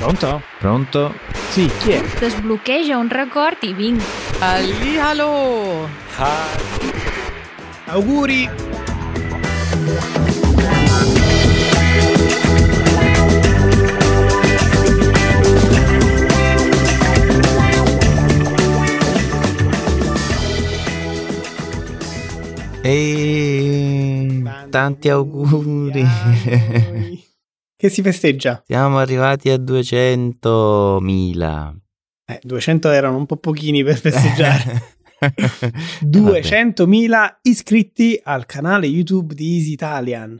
Pronto? Pronto? Sì, chi è? Desbloqueja un record i vinc. Hallihallo! Auguri! E tanti auguri. Che si festeggia? Siamo arrivati a 200.000. Eh, 200 erano un po' pochini per festeggiare. Vabbè. 200.000 iscritti al canale YouTube di Easy Italian.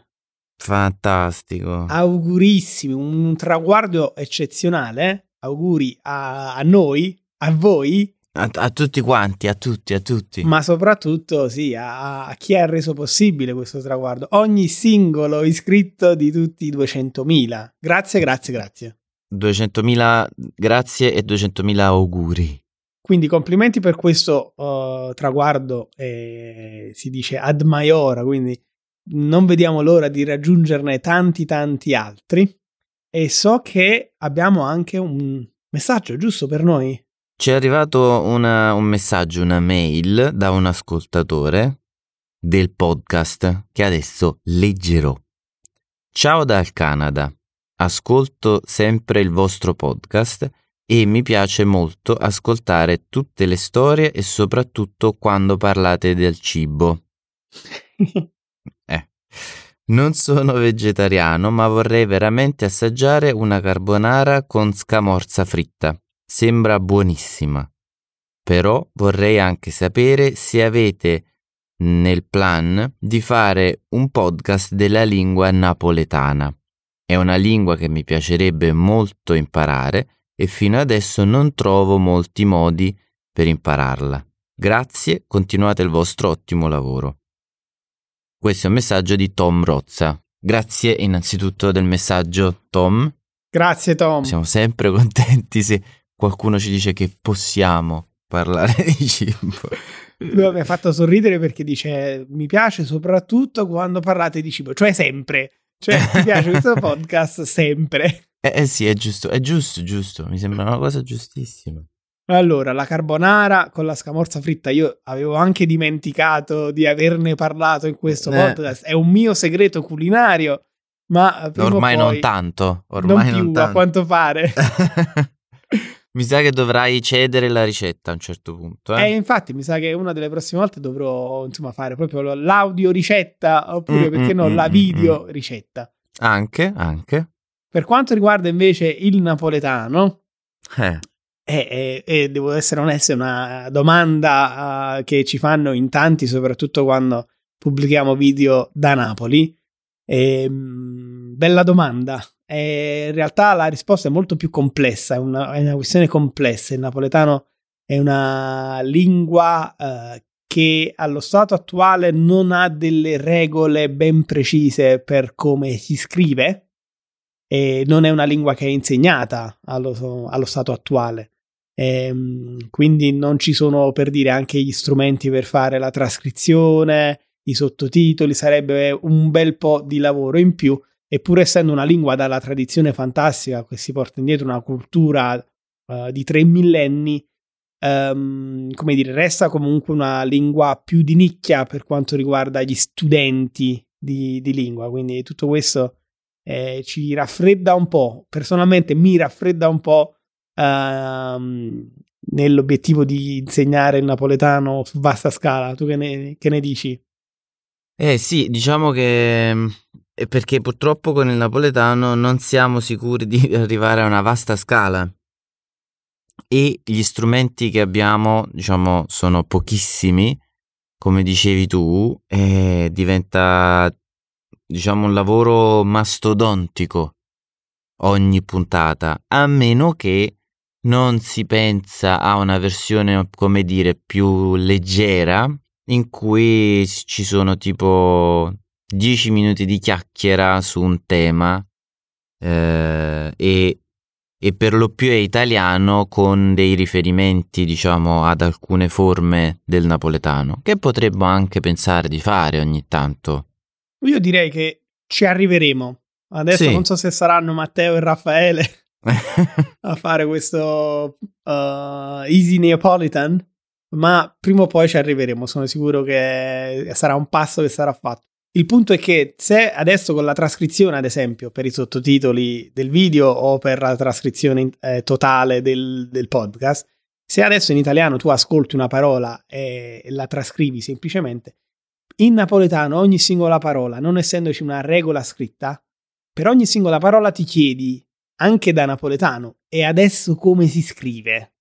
Fantastico. Augurissimi, un traguardo eccezionale. eh? Auguri a, a noi, a voi, A, a tutti quanti, a tutti, a tutti. ma soprattutto sì, a, a chi ha reso possibile questo traguardo. Ogni singolo iscritto di tutti i 200.000. Grazie, grazie, grazie. 200.000 grazie e 200.000 auguri. Quindi complimenti per questo uh, traguardo, eh, si dice ad maiora, quindi non vediamo l'ora di raggiungerne tanti tanti altri. E so che abbiamo anche un messaggio giusto per noi. Ci è arrivato una- un messaggio, una mail da un ascoltatore del podcast che adesso leggerò. Ciao dal Canada. Ascolto sempre il vostro podcast e mi piace molto ascoltare tutte le storie e soprattutto quando parlate del cibo. Eh. Non sono vegetariano, ma vorrei veramente assaggiare una carbonara con scamorza fritta. Sembra buonissima. Però vorrei anche sapere se avete nel plan di fare un podcast della lingua napoletana. È una lingua che mi piacerebbe molto imparare e fino adesso non trovo molti modi per impararla. Grazie, continuate il vostro ottimo lavoro. Questo è un messaggio di Tom Rozza. Grazie innanzitutto del messaggio, Tom. Grazie Tom. Siamo sempre contenti se qualcuno ci dice che possiamo parlare di cibo. Lui mi ha fatto sorridere perché dice mi piace soprattutto quando parlate di cibo, cioè sempre. Cioè ti piace questo podcast sempre. Eh, eh sì, è giusto, è giusto, giusto. Mi sembra una cosa giustissima. Allora, la carbonara con la scamorza fritta, io avevo anche dimenticato di averne parlato in questo Eh. podcast. È un mio segreto culinario, ma Ormai poi- non tanto. Ormai non più, non a tanto. quanto pare. Mi sa che dovrai cedere la ricetta a un certo punto. E Eh? infatti mi sa che una delle prossime volte dovrò insomma fare proprio l'audio ricetta oppure Mm, perché mm, no mm, la mm, video ricetta. Anche, anche. Per quanto riguarda invece il napoletano, Eh, e, e- e devo essere onesto, è una domanda eh, che ci fanno in tanti, soprattutto quando pubblichiamo video da Napoli. Ehm, bella domanda. E in realtà la risposta è molto più complessa, è una, è una questione complessa. Il napoletano è una lingua eh, che allo stato attuale non ha delle regole ben precise per come si scrive e non è una lingua che è insegnata allo, allo stato attuale. Ehm, quindi non ci sono per dire anche gli strumenti per fare la trascrizione, i sottotitoli, sarebbe un bel po' di lavoro in più. Eppur essendo una lingua dalla tradizione fantastica che si porta indietro una cultura eh, di tre millenni, ehm, come dire, resta comunque una lingua più di nicchia per quanto riguarda gli studenti di, di lingua. Quindi tutto questo eh, ci raffredda un po'. Personalmente mi raffredda un po' ehm, nell'obiettivo di insegnare il napoletano su vasta scala. Tu che ne, che ne dici? Eh sì, diciamo che mm, è perché purtroppo con il napoletano non siamo sicuri di arrivare a una vasta scala. E gli strumenti che abbiamo, diciamo, sono pochissimi, come dicevi tu, e diventa, diciamo, un lavoro mastodontico ogni puntata, a meno che non si pensa a una versione, come dire, più leggera in cui ci sono tipo 10 minuti di chiacchiera su un tema eh, e, e per lo più è italiano con dei riferimenti diciamo ad alcune forme del napoletano che potremmo anche pensare di fare ogni tanto. Io direi che ci arriveremo. Adesso Sì. non so se saranno Matteo e Raffaele a fare questo uh, Easy Neapolitan, ma prima o poi ci arriveremo, sono sicuro che sarà un passo che sarà fatto. Il punto è che se adesso con la trascrizione, ad esempio, per i sottotitoli del video o per la trascrizione eh, totale del, del, podcast, se adesso in italiano tu ascolti una parola e, la trascrivi semplicemente, in napoletano ogni singola parola, non essendoci una regola scritta, per ogni singola parola ti chiedi, anche da napoletano, e adesso come si scrive?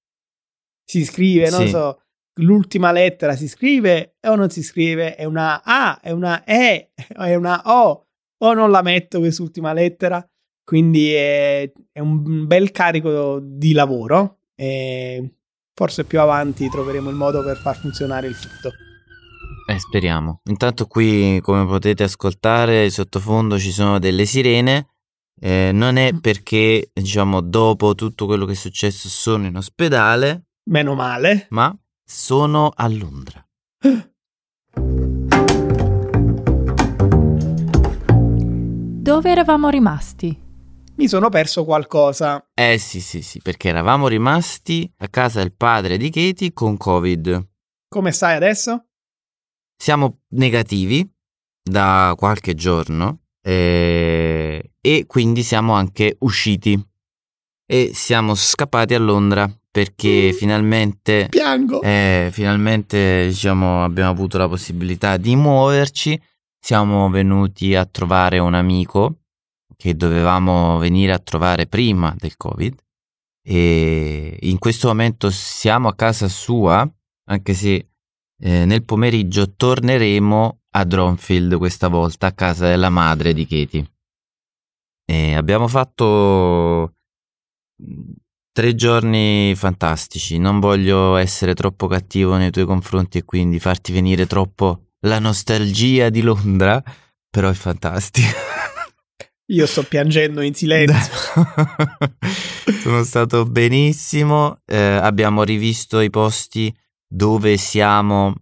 Si scrive, non sì. so, l'ultima lettera si scrive o non si scrive? È una A, è una E, è una O, o non la metto quest'ultima lettera? Quindi è, è un bel carico di lavoro e forse più avanti troveremo il modo per far funzionare il tutto. Eh, speriamo. Intanto qui, come potete ascoltare, sottofondo ci sono delle sirene. Eh, non è mm. perché, diciamo, dopo tutto quello che è successo sono in ospedale. Meno male. Ma sono a Londra. Dove eravamo rimasti? Mi sono perso qualcosa. Eh sì, sì, sì, perché eravamo rimasti a casa del padre di Katie con Covid. Come stai adesso? Siamo negativi da qualche giorno eh, e quindi siamo anche usciti e siamo scappati a Londra perché mm. finalmente piango. eh, finalmente diciamo abbiamo avuto la possibilità di muoverci. Siamo venuti a trovare un amico che dovevamo venire a trovare prima del covid. E in questo momento siamo a casa sua anche se eh, nel pomeriggio torneremo a Dronfield questa volta a casa della madre di Katie. E abbiamo fatto Tre giorni fantastici, non voglio essere troppo cattivo nei tuoi confronti e quindi farti venire troppo la nostalgia di Londra, però è fantastico. Io sto piangendo in silenzio. Sono stato benissimo, eh, abbiamo rivisto i posti dove siamo,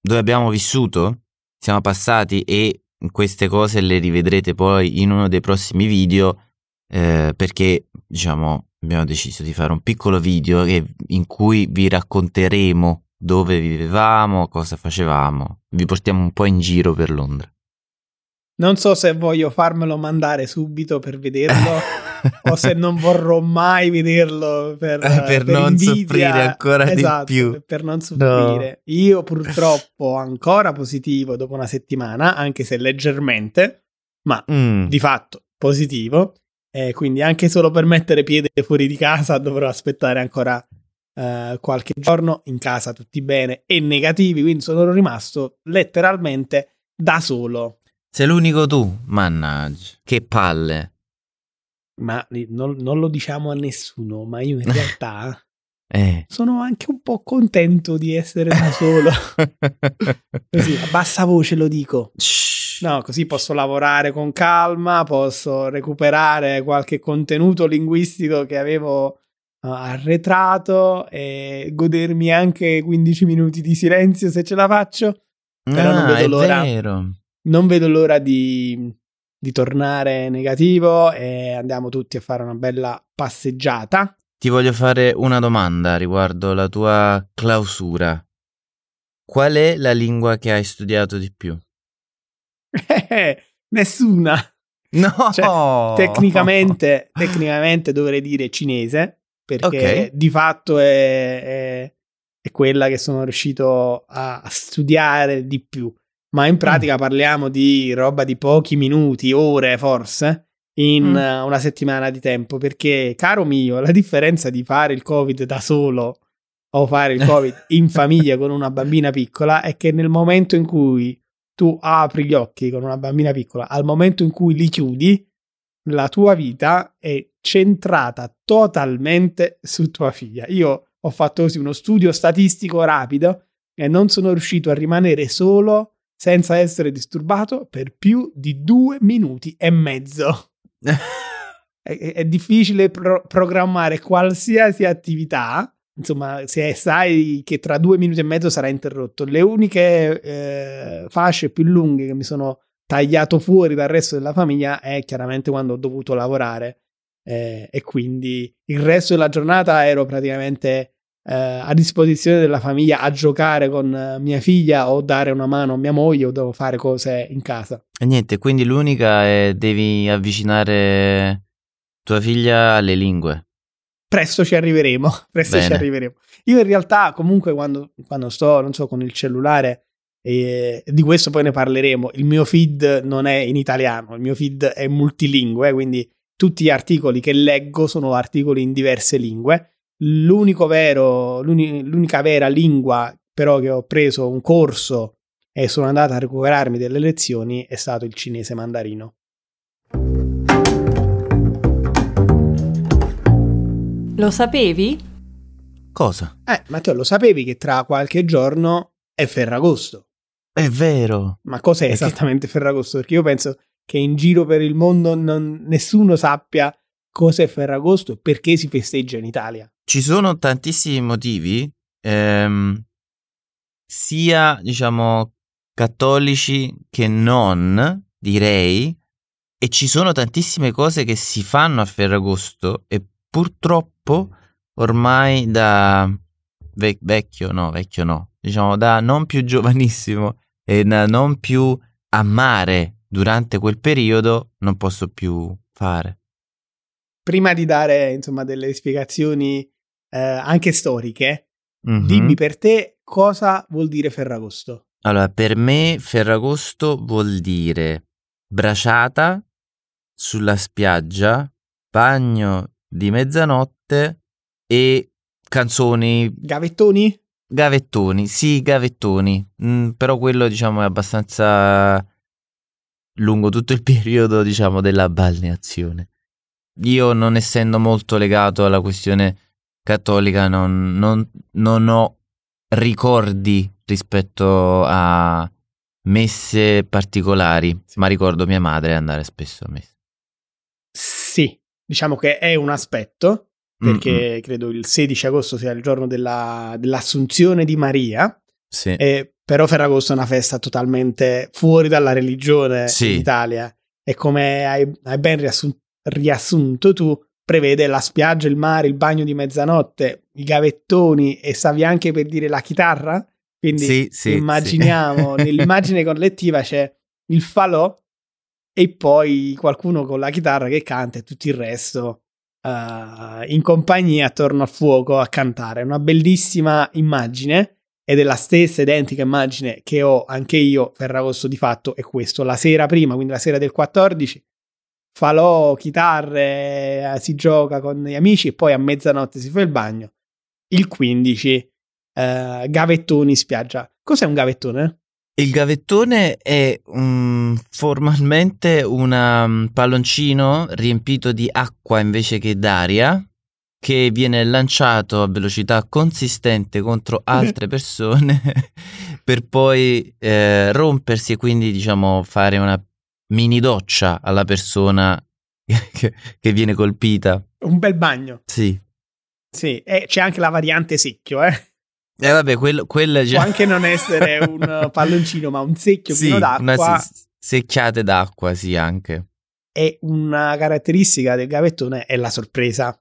dove abbiamo vissuto, siamo passati e queste cose le rivedrete poi in uno dei prossimi video eh, perché diciamo abbiamo deciso di fare un piccolo video che, in cui vi racconteremo dove vivevamo, cosa facevamo, vi portiamo un po' in giro per Londra. Non so se voglio farmelo mandare subito per vederlo o se non vorrò mai vederlo per, per, per non invidia. soffrire ancora esatto, di più. Per non soffrire. No. Io purtroppo ancora positivo dopo una settimana, anche se leggermente, ma mm. di fatto positivo. E quindi anche solo per mettere piede fuori di casa dovrò aspettare ancora uh, qualche giorno. In casa tutti bene e negativi, quindi sono rimasto letteralmente da solo. Sei l'unico tu, mannaggia, che palle. Ma non, non lo diciamo a nessuno, ma io in realtà eh. sono anche un po' contento di essere da solo. Così, a bassa voce lo dico. Shh. No, così posso lavorare con calma, posso recuperare qualche contenuto linguistico che avevo uh, arretrato e godermi anche 15 minuti di silenzio se ce la faccio. Però ah, non vedo l'ora. Vero. Non vedo l'ora di, di tornare negativo e andiamo tutti a fare una bella passeggiata. Ti voglio fare una domanda riguardo la tua clausura. Qual è la lingua che hai studiato di più? Nessuna. No, cioè, tecnicamente, tecnicamente dovrei dire cinese perché okay. di fatto è, è, è, quella che sono riuscito a, a, studiare di più. Ma in pratica mm. parliamo di roba di pochi minuti, ore forse, in mm. una settimana di tempo. Perché, caro mio, la differenza di fare il COVID da solo o fare il COVID in famiglia con una bambina piccola è che nel momento in cui tu apri gli occhi con una bambina piccola, al momento in cui li chiudi, la tua vita è centrata totalmente su tua figlia. Io ho fatto così uno studio statistico rapido e non sono riuscito a rimanere solo senza essere disturbato per più di due minuti e mezzo. è, è, difficile pro- programmare qualsiasi attività insomma, se sai che tra due minuti e mezzo sarà interrotto. Le uniche eh, fasce più lunghe che mi sono tagliato fuori dal resto della famiglia è chiaramente quando ho dovuto lavorare eh, e quindi il resto della giornata ero praticamente eh, a disposizione della famiglia a giocare con mia figlia o dare una mano a mia moglie o devo fare cose in casa. E niente, quindi l'unica è devi avvicinare tua figlia alle lingue. Presto ci arriveremo, presto Bene. ci arriveremo. Io in realtà comunque quando, quando sto, non so, con il cellulare, e di questo poi ne parleremo, il mio feed non è in italiano, il mio feed è multilingue, eh, quindi tutti gli articoli che leggo sono articoli in diverse lingue. L'unico vero, l'uni- l'unica vera lingua però che ho preso un corso e sono andato a recuperarmi delle lezioni è stato il cinese mandarino. Lo sapevi? Cosa? Eh, Matteo, lo sapevi che tra qualche giorno è Ferragosto? È vero. Ma cos'è Perché- esattamente Ferragosto? Perché io penso che in giro per il mondo non- nessuno sappia cos'è Ferragosto e perché si festeggia in Italia. Ci sono tantissimi motivi, ehm, sia diciamo cattolici che non, direi, e ci sono tantissime cose che si fanno a Ferragosto e purtroppo ormai da ve- vecchio, no, vecchio no, diciamo da non più giovanissimo e da non più amare durante quel periodo non posso più fare. Prima di dare insomma delle spiegazioni eh, anche storiche, Mhm. dimmi per te cosa vuol dire Ferragosto. Allora, per me Ferragosto vuol dire braciata sulla spiaggia, bagno di mezzanotte e canzoni, Gavettoni? gavettoni, sì, gavettoni, Mm, però quello diciamo è abbastanza lungo tutto il periodo diciamo della balneazione. Io non essendo molto legato alla questione cattolica non, non- non ho ricordi rispetto a messe particolari, ma ricordo mia madre andare spesso a messe. Sì, diciamo che è un aspetto, perché Mm-mm. credo il 16 agosto sia il giorno della- dell'assunzione di Maria. Sì. E però Ferragosto è una festa totalmente fuori dalla religione Sì. in Italia e come hai, hai ben riassun- riassunto tu, prevede la spiaggia, il mare, il bagno di mezzanotte, i gavettoni e stavi anche per dire la chitarra? Quindi Sì, sì, immaginiamo, sì. nell'immagine collettiva c'è il falò e poi qualcuno con la chitarra che canta e tutto il resto eh, in compagnia attorno al fuoco a cantare. Una bellissima immagine ed è la stessa identica immagine che ho anche io Ferragosto di fatto è questo la sera prima quindi la sera del 14 falò chitarre eh, si gioca con gli amici e poi a mezzanotte si fa il bagno il 15 eh, gavettoni spiaggia cos'è un gavettone? Il gavettone è mm, formalmente un palloncino riempito di acqua invece che d'aria che viene lanciato a velocità consistente contro altre persone per poi eh, rompersi e quindi diciamo fare una mini doccia alla persona che, che viene colpita. un bel bagno Sì. sì e c'è anche la variante secchio eh E vabbè, quello, quello può anche non essere un palloncino ma un secchio sì, pieno d'acqua se- secchiate d'acqua, sì, anche. e una caratteristica del gavettone è la sorpresa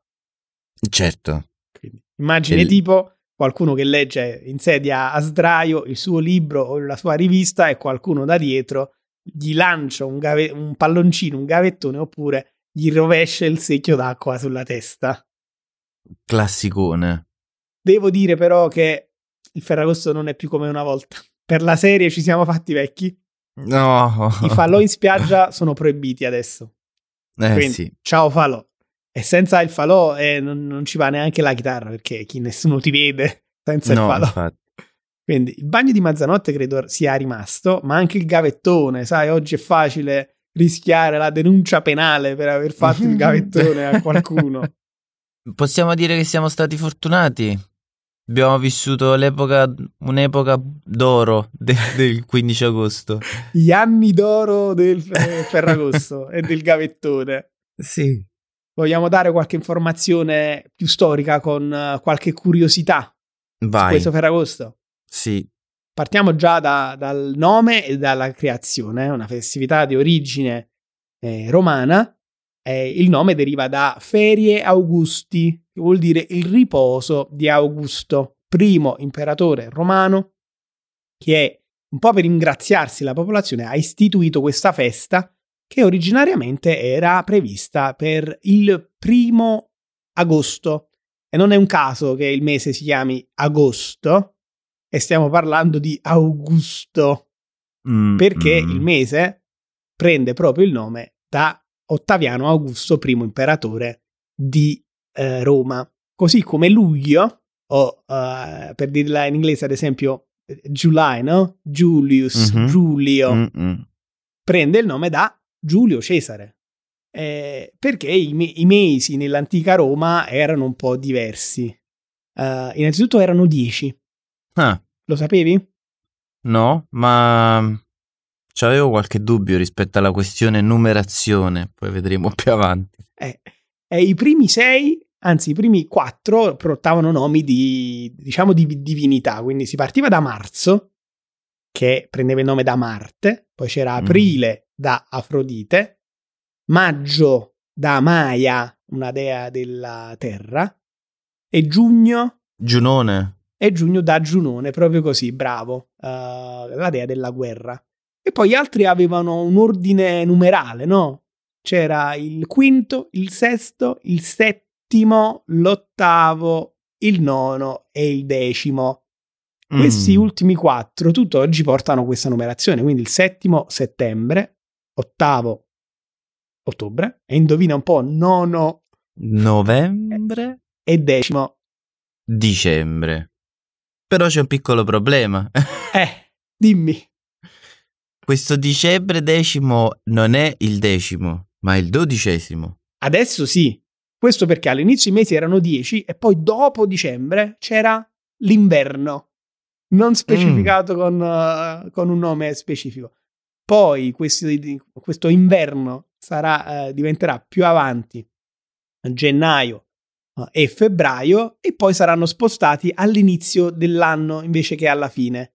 Certo. Quindi, immagine Il- tipo qualcuno che legge in sedia a sdraio il suo libro o la sua rivista e qualcuno da dietro gli lancia un, gave- un palloncino, un gavettone oppure gli rovescia il secchio d'acqua sulla testa. Classicone. Devo dire però che il Ferragosto non è più come una volta. Per la serie ci siamo fatti vecchi. No. I falò in spiaggia sono proibiti adesso. Eh Quindi, sì. ciao falò. E senza il falò eh, non, non ci va neanche la chitarra perché chi nessuno ti vede senza il No, falò. infatti. Quindi il bagno di mezzanotte credo sia rimasto, ma anche il gavettone, sai, oggi è facile rischiare la denuncia penale per aver fatto il gavettone a qualcuno. Possiamo dire che siamo stati fortunati. Abbiamo vissuto l'epoca, un'epoca d'oro de- del 15 agosto. Gli anni d'oro del Fe- Ferragosto e del gavettone. Sì. Vogliamo dare qualche informazione più storica con eh, qualche curiosità su Vai. questo Ferragosto? Sì. Partiamo già da- dal nome e dalla creazione, una festività di origine eh, romana Eh, il nome deriva da Ferie Augusti, che vuol dire il riposo di Augusto, primo imperatore romano, che un po' per ringraziarsi la popolazione ha istituito questa festa che originariamente era prevista per il primo agosto. E non è un caso che il mese si chiami agosto e stiamo parlando di Augusto, Mm, perché mm. il mese prende proprio il nome da Ottaviano Augusto, primo imperatore di eh, Roma. Così come luglio, o eh, per dirla in inglese ad esempio July, no? Julius, Mhm. Giulio, Mm, mm. prende il nome da Giulio Cesare. Eh, perché i, me- i mesi nell'antica Roma erano un po' diversi. Eh, innanzitutto erano dieci. Ah, Lo sapevi? no, ma avevo qualche dubbio rispetto alla questione numerazione, poi vedremo più avanti. Eh, e i primi sei, anzi i primi quattro, portavano nomi di, diciamo, di divinità. Quindi si partiva da Marzo, che prendeva il nome da Marte, poi c'era Mm. Aprile da Afrodite, Maggio da Maia, una dea della terra, e Giugno, Giunone. e Giugno da Giunone, proprio così, bravo, eh, la dea della guerra. E poi gli altri avevano un ordine numerale, no? C'era il quinto, il sesto, il settimo, l'ottavo, il nono e il decimo. Questi Mm. ultimi quattro tutt'oggi portano questa numerazione, quindi il settimo settembre, ottavo ottobre, e indovina un po', nono Novembre? e decimo. Dicembre. Però c'è un piccolo problema. Eh, dimmi. Questo dicembre decimo non è il decimo, ma il dodicesimo. Adesso sì. Questo perché all'inizio i mesi erano 10 e poi dopo dicembre c'era l'inverno, non specificato con, uh, con un nome specifico. Poi questo, questo inverno sarà, uh, diventerà più avanti, gennaio uh, e febbraio, e poi saranno spostati all'inizio dell'anno invece che alla fine.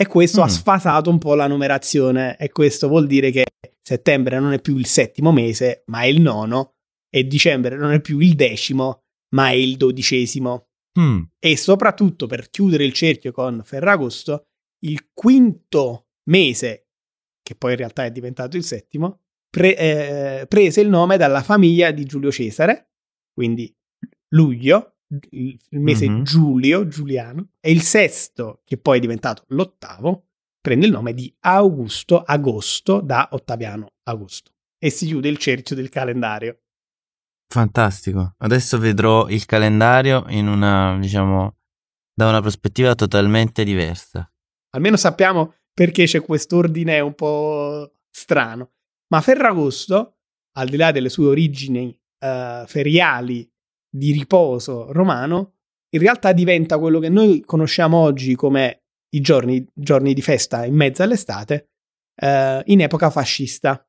E questo Mm. ha sfasato un po' la numerazione e questo vuol dire che settembre non è più il settimo mese, ma è il nono, e dicembre non è più il decimo, ma è il dodicesimo. Mm. E soprattutto per chiudere il cerchio con Ferragosto, il quinto mese, che poi in realtà è diventato il settimo, pre- eh, prese il nome dalla famiglia di Giulio Cesare, quindi luglio, il mese Mhm. Giulio, Giuliano, e il sesto, che poi è diventato l'ottavo, prende il nome di Augusto Agosto da Ottaviano Augusto. E si chiude il cerchio del calendario. Fantastico. Adesso vedrò il calendario in una, diciamo, da una prospettiva totalmente diversa. Almeno sappiamo perché c'è quest'ordine un po' strano. Ma Ferragosto, al di là delle sue origini eh, feriali di riposo romano, in realtà diventa quello che noi conosciamo oggi come i giorni, giorni di festa in mezzo all'estate, eh, in epoca fascista.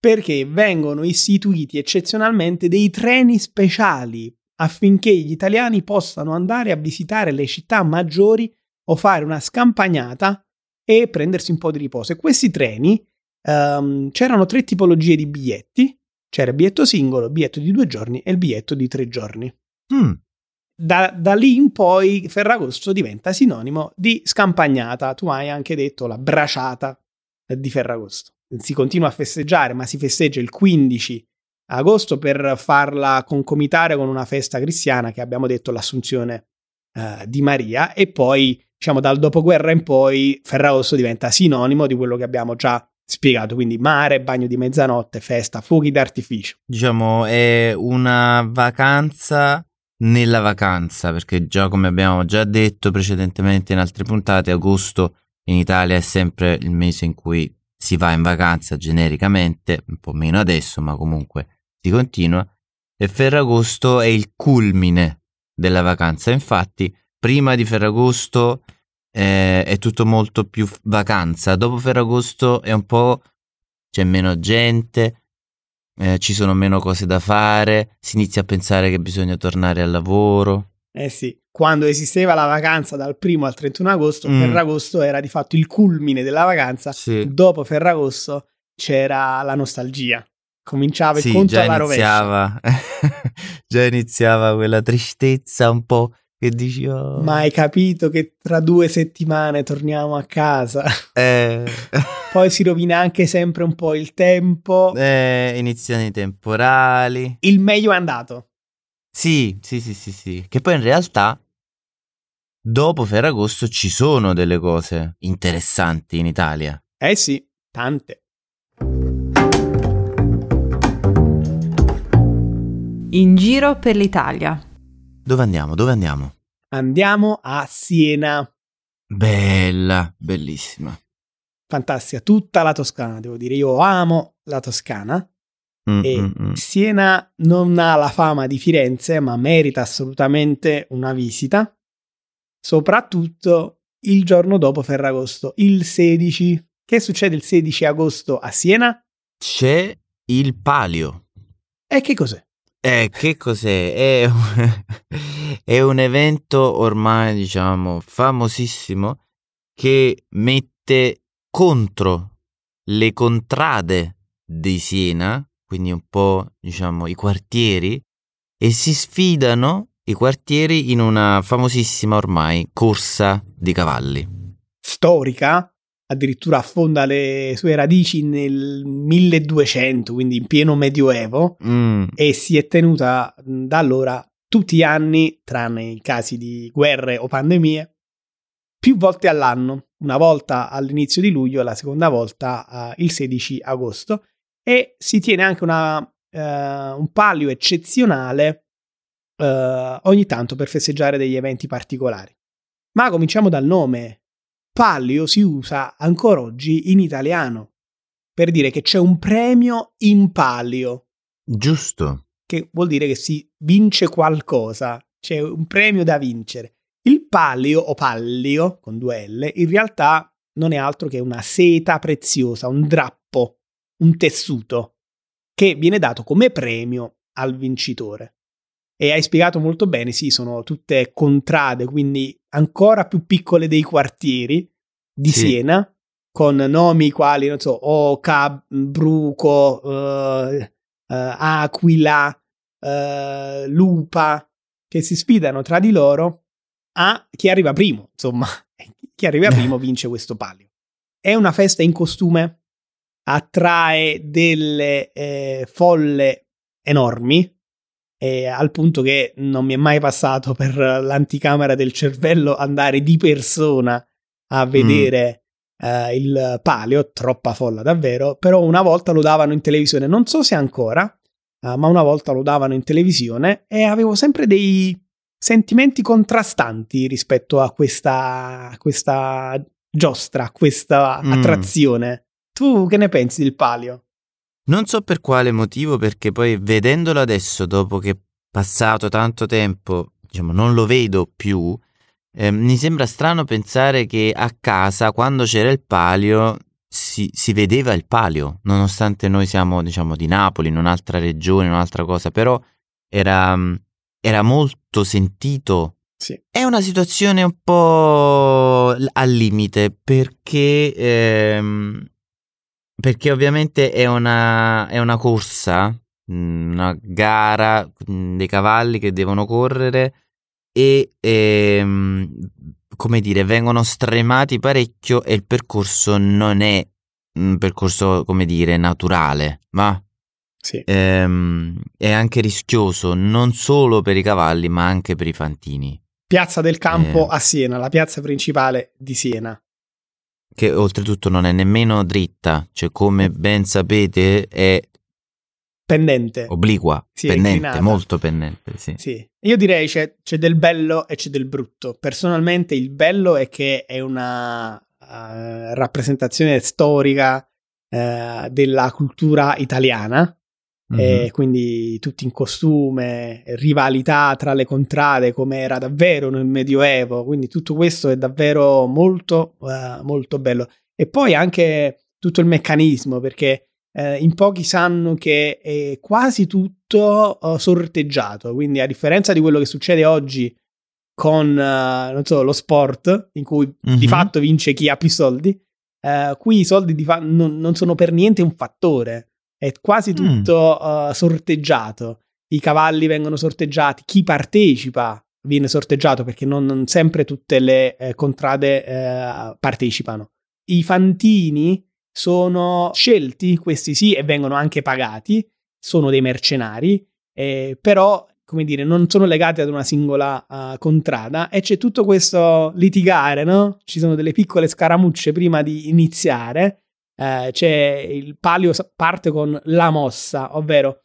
Perché vengono istituiti eccezionalmente dei treni speciali affinché gli italiani possano andare a visitare le città maggiori o fare una scampagnata e prendersi un po' di riposo. E questi treni ehm, c'erano tre tipologie di biglietti: c'era il biglietto singolo, il biglietto di due giorni e il biglietto di tre giorni. Mm. Da, da lì in poi Ferragosto diventa sinonimo di scampagnata. Tu hai anche detto la braciata eh, di Ferragosto. Si continua a festeggiare, ma si festeggia il 15 agosto per farla concomitare con una festa cristiana che abbiamo detto l'Assunzione eh, di Maria e poi diciamo dal dopoguerra in poi Ferragosto diventa sinonimo di quello che abbiamo già spiegato, quindi mare, bagno di mezzanotte, festa, fuochi d'artificio. Diciamo, è una vacanza nella vacanza, perché già come abbiamo già detto precedentemente in altre puntate, agosto in Italia è sempre il mese in cui si va in vacanza genericamente, un po' meno adesso, ma comunque si continua, e Ferragosto è il culmine della vacanza. Infatti, prima di Ferragosto eh, è tutto molto più vacanza, dopo Ferragosto è un po' c'è meno gente, eh, ci sono meno cose da fare, si inizia a pensare che bisogna tornare al lavoro. Eh sì, quando esisteva la vacanza dal 1 al 31 agosto, Mm. Ferragosto era di fatto il culmine della vacanza. Sì. Dopo Ferragosto c'era la nostalgia. cominciava il Sì, conto già alla rovescia. iniziava, già iniziava quella tristezza un po' che dici, oh, Ma hai capito che tra due settimane torniamo a casa? eh, Poi si rovina anche sempre un po' il tempo. eh, iniziano i temporali. Il meglio è andato. Sì, sì, sì, sì, sì. Che poi in realtà dopo Ferragosto ci sono delle cose interessanti in Italia. Eh sì, tante. In giro per l'Italia. Dove andiamo? Dove andiamo? Andiamo a Siena. Bella, bellissima. Fantastica, tutta la Toscana, devo dire. Io amo la Toscana. Mm, E mm, mm. Siena non ha la fama di Firenze, ma merita assolutamente una visita, soprattutto il giorno dopo Ferragosto, il 16. Che succede il 16 agosto a Siena? C'è il palio. E che cos'è? Eh, che cos'è? È un, è un evento ormai, diciamo, famosissimo che mette contro le contrade di Siena, quindi un po', diciamo, i quartieri, e si sfidano i quartieri in una famosissima ormai corsa di cavalli. Storica, addirittura affonda le sue radici nel 1200, quindi in pieno medioevo, Mm, e si è tenuta mh, da allora tutti gli anni, tranne i casi di guerre o pandemie, più volte all'anno, una volta all'inizio di luglio e la seconda volta eh, il 16 agosto, e si tiene anche una, eh, un palio eccezionale eh, ogni tanto per festeggiare degli eventi particolari. Ma cominciamo dal nome. Palio si usa ancora oggi in italiano per dire che c'è un premio in palio giusto. che vuol dire che si vince qualcosa, c'è un premio da vincere. Il palio o pallio con due L in realtà non è altro che una seta preziosa, un drappo, un tessuto che viene dato come premio al vincitore. E hai spiegato molto bene, sì, sono tutte contrade, quindi ancora più piccole dei quartieri di Sì. Siena, con nomi quali, non so, Oca, Bruco, eh, eh, Aquila, eh, Lupa, che si sfidano tra di loro a chi arriva primo, insomma, chi arriva primo vince questo palio. È una festa in costume, attrae delle eh, folle enormi, eh, al punto che non mi è mai passato per l'anticamera del cervello andare di persona a vedere eh, il palio, troppa folla davvero, però una volta lo davano in televisione, non so se ancora, eh, ma una volta lo davano in televisione e avevo sempre dei sentimenti contrastanti rispetto a questa, a questa giostra, a questa Mm. attrazione. Tu che ne pensi del palio? Non so per quale motivo, perché poi vedendolo adesso, dopo che è passato tanto tempo, diciamo, non lo vedo più, eh, mi sembra strano pensare che a casa, quando c'era il palio, si, si vedeva il palio, nonostante noi siamo, diciamo, di Napoli, in un'altra regione, un'altra cosa, però era, era molto sentito. Sì. È una situazione un po' al limite, perché... ehm, perché ovviamente è una, è una corsa, mm, una gara mm, dei cavalli che devono correre e, ehm, come dire, vengono stremati parecchio e il percorso non è un percorso, come dire, naturale, ma Sì. ehm, è anche rischioso non solo per i cavalli ma anche per i fantini, Piazza del Campo Eh. a Siena, la piazza principale di Siena. Che oltretutto non è nemmeno dritta, cioè come ben sapete è Pendente. obliqua, Sì, pendente, molto pendente, sì. Sì, io direi c'è, c'è del bello e c'è del brutto. Personalmente il bello è che è una eh, rappresentazione storica eh, della cultura italiana, Mhm. e quindi tutti in costume, rivalità tra le contrade come era davvero nel Medioevo, quindi tutto questo è davvero molto, eh, molto bello. E poi anche tutto il meccanismo, perché eh, in pochi sanno che è quasi tutto eh, sorteggiato, quindi a differenza di quello che succede oggi con, non so, lo sport, in cui di Mhm. fatto vince chi ha più soldi, qui i soldi di fa- non, non sono per niente un fattore. È quasi tutto mm. uh, sorteggiato. I cavalli vengono sorteggiati, chi partecipa viene sorteggiato perché non, non sempre tutte le eh, contrade eh, partecipano. I fantini sono scelti, questi sì, e vengono anche pagati, sono dei mercenari, eh, però come dire, non sono legati ad una singola uh, contrada e c'è tutto questo litigare, no? Ci sono delle piccole scaramucce prima di iniziare. Eh, c'è il palio parte con la mossa, ovvero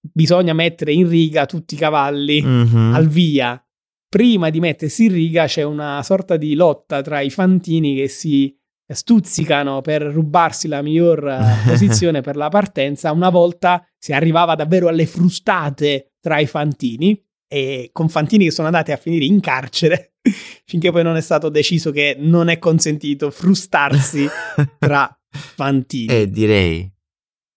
bisogna mettere in riga tutti i cavalli mm-hmm. al via. Prima di mettersi in riga c'è una sorta di lotta tra i fantini che si stuzzicano per rubarsi la miglior eh, posizione per la partenza. Una volta si arrivava davvero alle frustate tra i fantini e con fantini che sono andati a finire in carcere finché poi non è stato deciso che non è consentito frustarsi tra fantini. Eh, direi.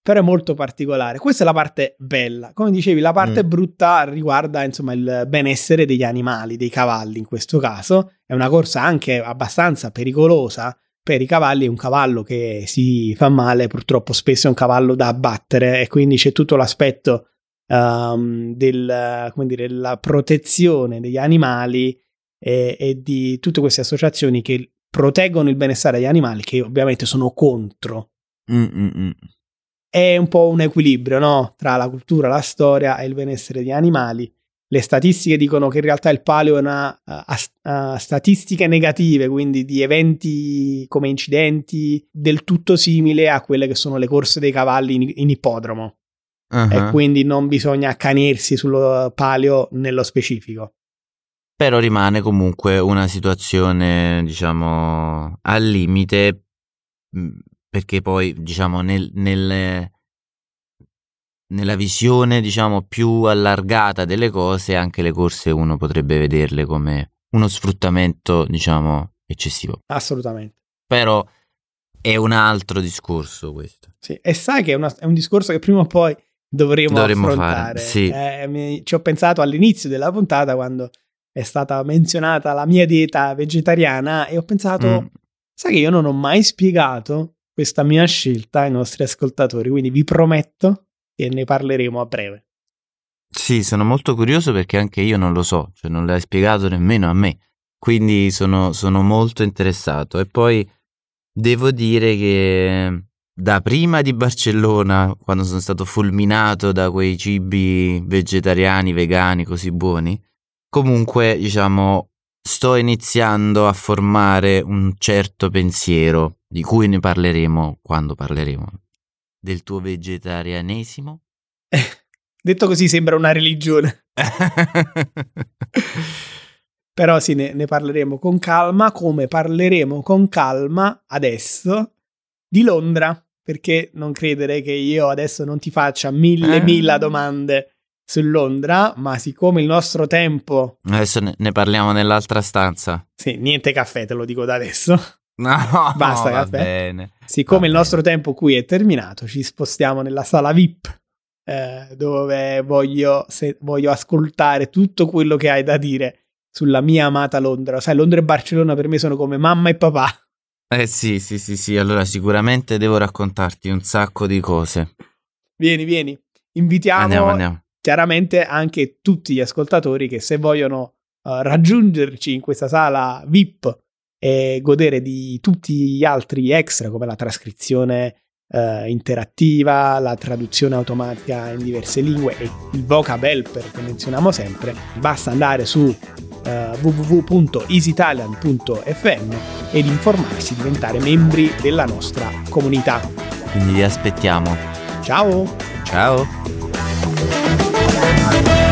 Però è molto particolare. Questa è la parte bella. Come dicevi, la parte mm. brutta riguarda insomma il benessere degli animali, dei cavalli in questo caso. È una corsa anche abbastanza pericolosa per i cavalli. È un cavallo che si fa male, purtroppo spesso è un cavallo da abbattere e quindi c'è tutto l'aspetto um, del, dire, della protezione degli animali e, e, di tutte queste associazioni che proteggono il benessere degli animali, che ovviamente sono contro. Mm-mm. È un po' un equilibrio no? tra la cultura, la storia e il benessere degli animali. Le statistiche dicono che in realtà il paleo ha, ha, statistiche negative, quindi di eventi come incidenti del tutto simile a quelle che sono le corse dei cavalli in, in ippodromo uh-huh. e quindi non bisogna accanirsi sul palio nello specifico. Però rimane comunque una situazione, diciamo, al limite, mm, perché poi, diciamo, nel, nel, nella visione, diciamo, più allargata delle cose, anche le corse uno potrebbe vederle come uno sfruttamento, diciamo, eccessivo. Assolutamente. Però è un altro discorso questo. Sì, e sai che è, una, è un discorso che prima o poi dovremo, dovremmo affrontare. Fare, sì. eh, mi, ci ho pensato all'inizio della puntata quando è stata menzionata la mia dieta vegetariana e ho pensato, mm. sai che io non ho mai spiegato questa mia scelta ai nostri ascoltatori, quindi vi prometto che ne parleremo a breve. Sì, sono molto curioso perché anche io non lo so, cioè non l'hai spiegato nemmeno a me, quindi sono, sono molto interessato e poi devo dire che da prima di Barcellona, quando sono stato fulminato da quei cibi vegetariani, vegani così buoni, comunque, diciamo, sto iniziando a formare un certo pensiero, di cui ne parleremo quando parleremo. Del tuo vegetarianesimo? detto così sembra una religione. Però sì, ne, ne parleremo con calma, come parleremo con calma adesso di Londra, perché non credere che io adesso non ti faccia mille, eh. mille domande su Londra, ma siccome il nostro tempo... Adesso ne, parliamo nell'altra stanza. Sì, niente caffè, te lo dico da adesso. No, basta va caffè. Bene, siccome il nostro tempo qui è terminato, ci spostiamo nella sala VIP, eh, dove voglio, se, voglio ascoltare tutto quello che hai da dire sulla mia amata Londra. Sai, Londra e Barcellona per me sono come mamma e papà. Eh sì, sì, sì, sì, allora sicuramente devo raccontarti un sacco di cose. Vieni, vieni. Invitiamo andiamo, andiamo. Chiaramente anche tutti gli ascoltatori che se vogliono uh, raggiungerci in questa sala VIP e godere di tutti gli altri extra come la trascrizione uh, interattiva, la traduzione automatica in diverse lingue e il vocab helper che menzioniamo sempre, basta andare su uh, eh, www.easyitalian.fm ed informarsi, diventare membri della nostra comunità. Quindi vi aspettiamo. Ciao! Ciao! time.